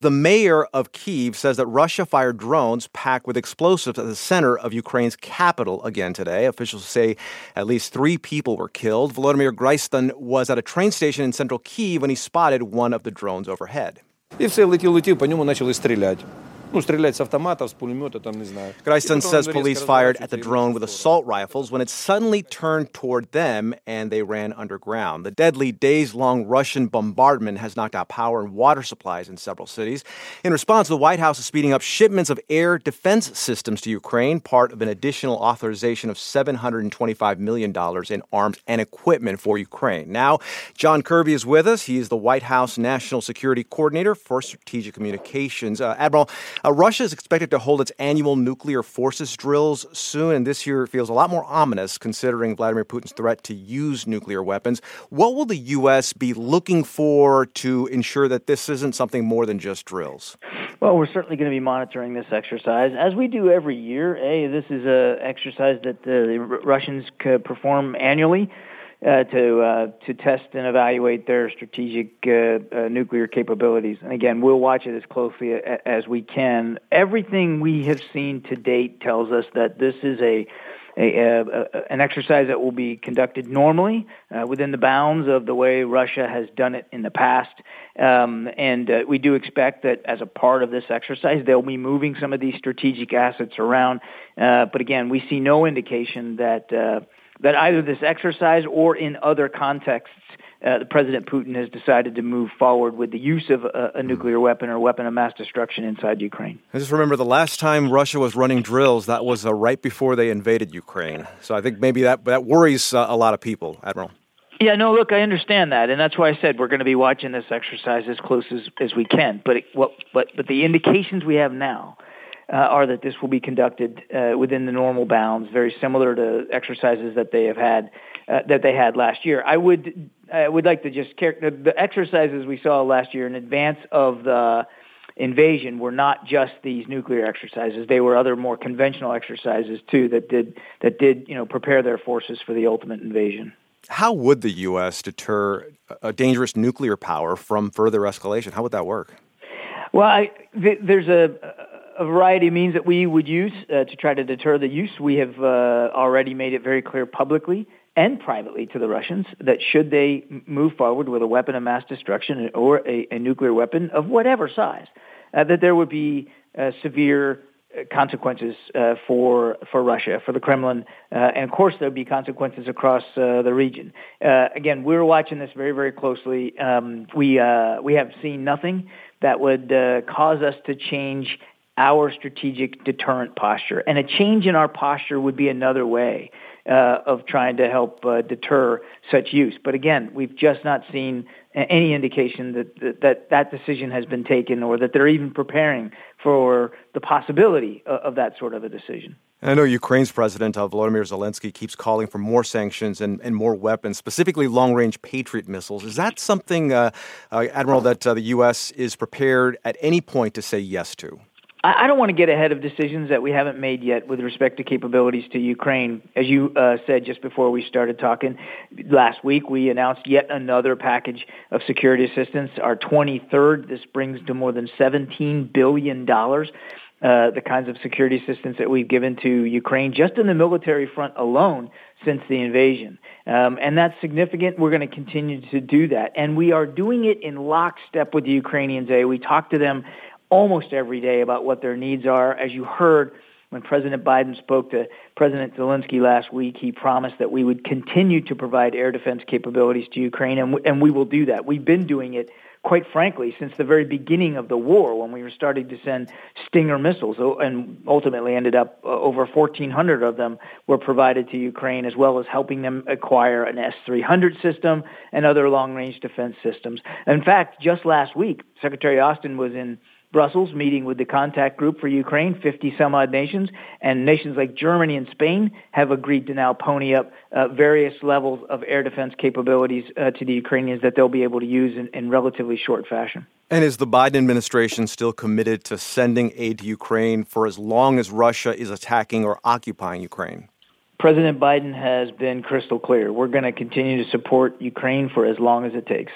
The mayor of Kiev says that Russia fired drones packed with explosives at the center of Ukraine's capital again today. Officials say at least three people were killed. Volodymyr Gryston was at a train station in central Kiev when he spotted one of the drones overhead. І все летів, летів, по ньому почали стріляти. Ну, стрілять з автомата, з пулемета, там, не знаю. Gryston says police fired at the drone with assault rifles when it suddenly turned toward them and they ran underground. The deadly days long Russian bombardment has knocked out power and water supplies in several cities. In response, the White House is speeding up shipments of air defense systems to Ukraine, part of an additional authorization of $725 million in arms and equipment for Ukraine. Now, John Kirby is with us. He is the White House National Security Coordinator for Strategic Communications. Uh, Admiral, uh, Russia is expected to hold its annual nuclear forces drills soon, and this year feels a lot more ominous considering Vladimir Putin's threat to use nuclear weapons. What will the U.S. be looking for to ensure that this isn't something more than just drills? Well, we're certainly going to be monitoring this exercise as we do every year. A, this is an exercise that the Russians perform annually uh, to uh, to test and evaluate their strategic uh, uh, nuclear capabilities. And again, we'll watch it as closely a- as we can. Everything we have seen to date tells us that this is a a, a, an exercise that will be conducted normally uh, within the bounds of the way Russia has done it in the past. Um, and uh, we do expect that as a part of this exercise, they'll be moving some of these strategic assets around. Uh, but again, we see no indication that uh, that either this exercise or in other contexts, uh, President Putin has decided to move forward with the use of a, a, nuclear weapon or weapon of mass destruction inside Ukraine. I just remember the last time Russia was running drills, that was uh, right before they invaded Ukraine. So I think maybe that, that worries uh, a lot of people, Admiral. Yeah, no, look, I understand that, and that's why I said we're going to be watching this exercise as close as, as we can. But it, what, but but the indications we have now uh, are that this will be conducted uh, within the normal bounds, very similar to exercises that they have had uh, that they had last year. I would I would like to just care the, the exercises we saw last year in advance of the invasion were not just these nuclear exercises. They were other more conventional exercises too that did that did you know prepare their forces for the ultimate invasion. How would the U.S. deter a dangerous nuclear power from further escalation? How would that work? Well, I, th- there's a, a variety of means that we would use uh, to try to deter the use. We have uh, already made it very clear publicly and privately to the Russians that should they move forward with a weapon of mass destruction or a, a nuclear weapon of whatever size, uh, that there would be uh, severe uh, consequences uh, for for Russia, for the Kremlin, uh, and of course there would be consequences across uh, the region. Uh, again, we're watching this very very closely. Um, we uh, we have seen nothing that would cause us to change our strategic deterrent posture, and a change in our posture would be another way of trying to help deter such use. But again, we've just not seen any indication that, that that decision has been taken or that they're even preparing for the possibility of, of that sort of a decision. I know Ukraine's president, uh, Volodymyr Zelensky, keeps calling for more sanctions and, and more weapons, specifically long range Patriot missiles. Is that something, uh, uh, Admiral, that uh, the U.S. is prepared at any point to say yes to? I don't want to get ahead of decisions that we haven't made yet with respect to capabilities to Ukraine. As you uh, said just before we started talking, last week we announced yet another package of security assistance, our 23rd. This brings to more than $17 billion. Uh, the kinds of security assistance that we've given to Ukraine just in the military front alone since the invasion. Um, and that's significant. We're going to continue to do that. And we are doing it in lockstep with the Ukrainians. Eh? We talk to them almost every day about what their needs are. As you heard when President Biden spoke to President Zelensky last week, he promised that we would continue to provide air defense capabilities to Ukraine, and, w- and we will do that. We've been doing it, quite frankly, since the very beginning of the war when we were starting to send Stinger missiles, and ultimately ended up uh, over 1,400 of them were provided to Ukraine, as well as helping them acquire an S-300 system and other long-range defense systems. In fact, just last week, Secretary Austin was in Brussels meeting with the contact group for Ukraine, 50 some odd nations, and nations like Germany and Spain have agreed to now pony up uh, various levels of air defense capabilities uh, to the Ukrainians that they'll be able to use in, in relatively short fashion. And is the Biden administration still committed to sending aid to Ukraine for as long as Russia is attacking or occupying Ukraine? President Biden has been crystal clear. We're going to continue to support Ukraine for as long as it takes.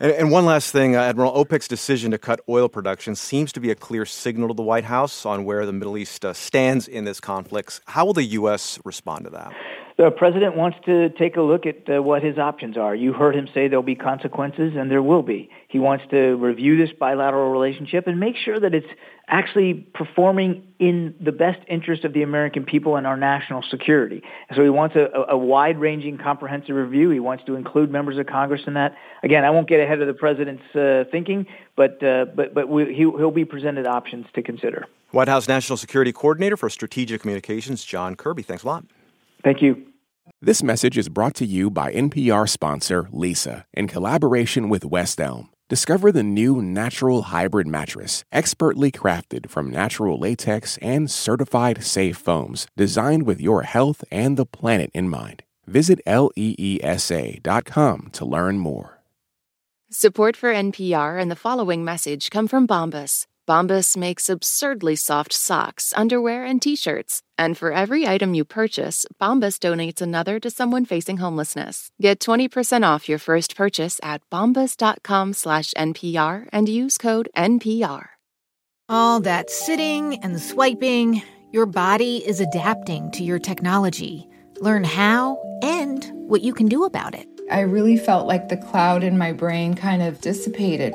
And, and one last thing, uh, Admiral, OPEC's decision to cut oil production seems to be a clear signal to the White House on where the Middle East uh, stands in this conflict. How will the U.S. respond to that? The president wants to take a look at uh, what his options are. You heard him say there'll be consequences, and there will be. He wants to review this bilateral relationship and make sure that it's actually performing in the best interest of the American people and our national security. So he wants a, a wide-ranging, comprehensive review. He wants to include members of Congress in that. Again, I won't get ahead of the president's uh, thinking, but uh, but but we, he, he'll be presented options to consider. White House National Security Coordinator for Strategic Communications, John Kirby. Thanks a lot. Thank you. This message is brought to you by NPR sponsor Leesa in collaboration with West Elm. Discover the new natural hybrid mattress, expertly crafted from natural latex and certified safe foams, designed with your health and the planet in mind. Visit leesa.com to learn more. Support for NPR and the following message come from Bombas. Bombas makes absurdly soft socks, underwear, and t-shirts. And for every item you purchase, Bombas donates another to someone facing homelessness. Get 20% off your first purchase at bombas.com slash NPR and use code NPR. All that sitting and swiping, your body is adapting to your technology. Learn how and what you can do about it. I really felt like the cloud in my brain kind of dissipated.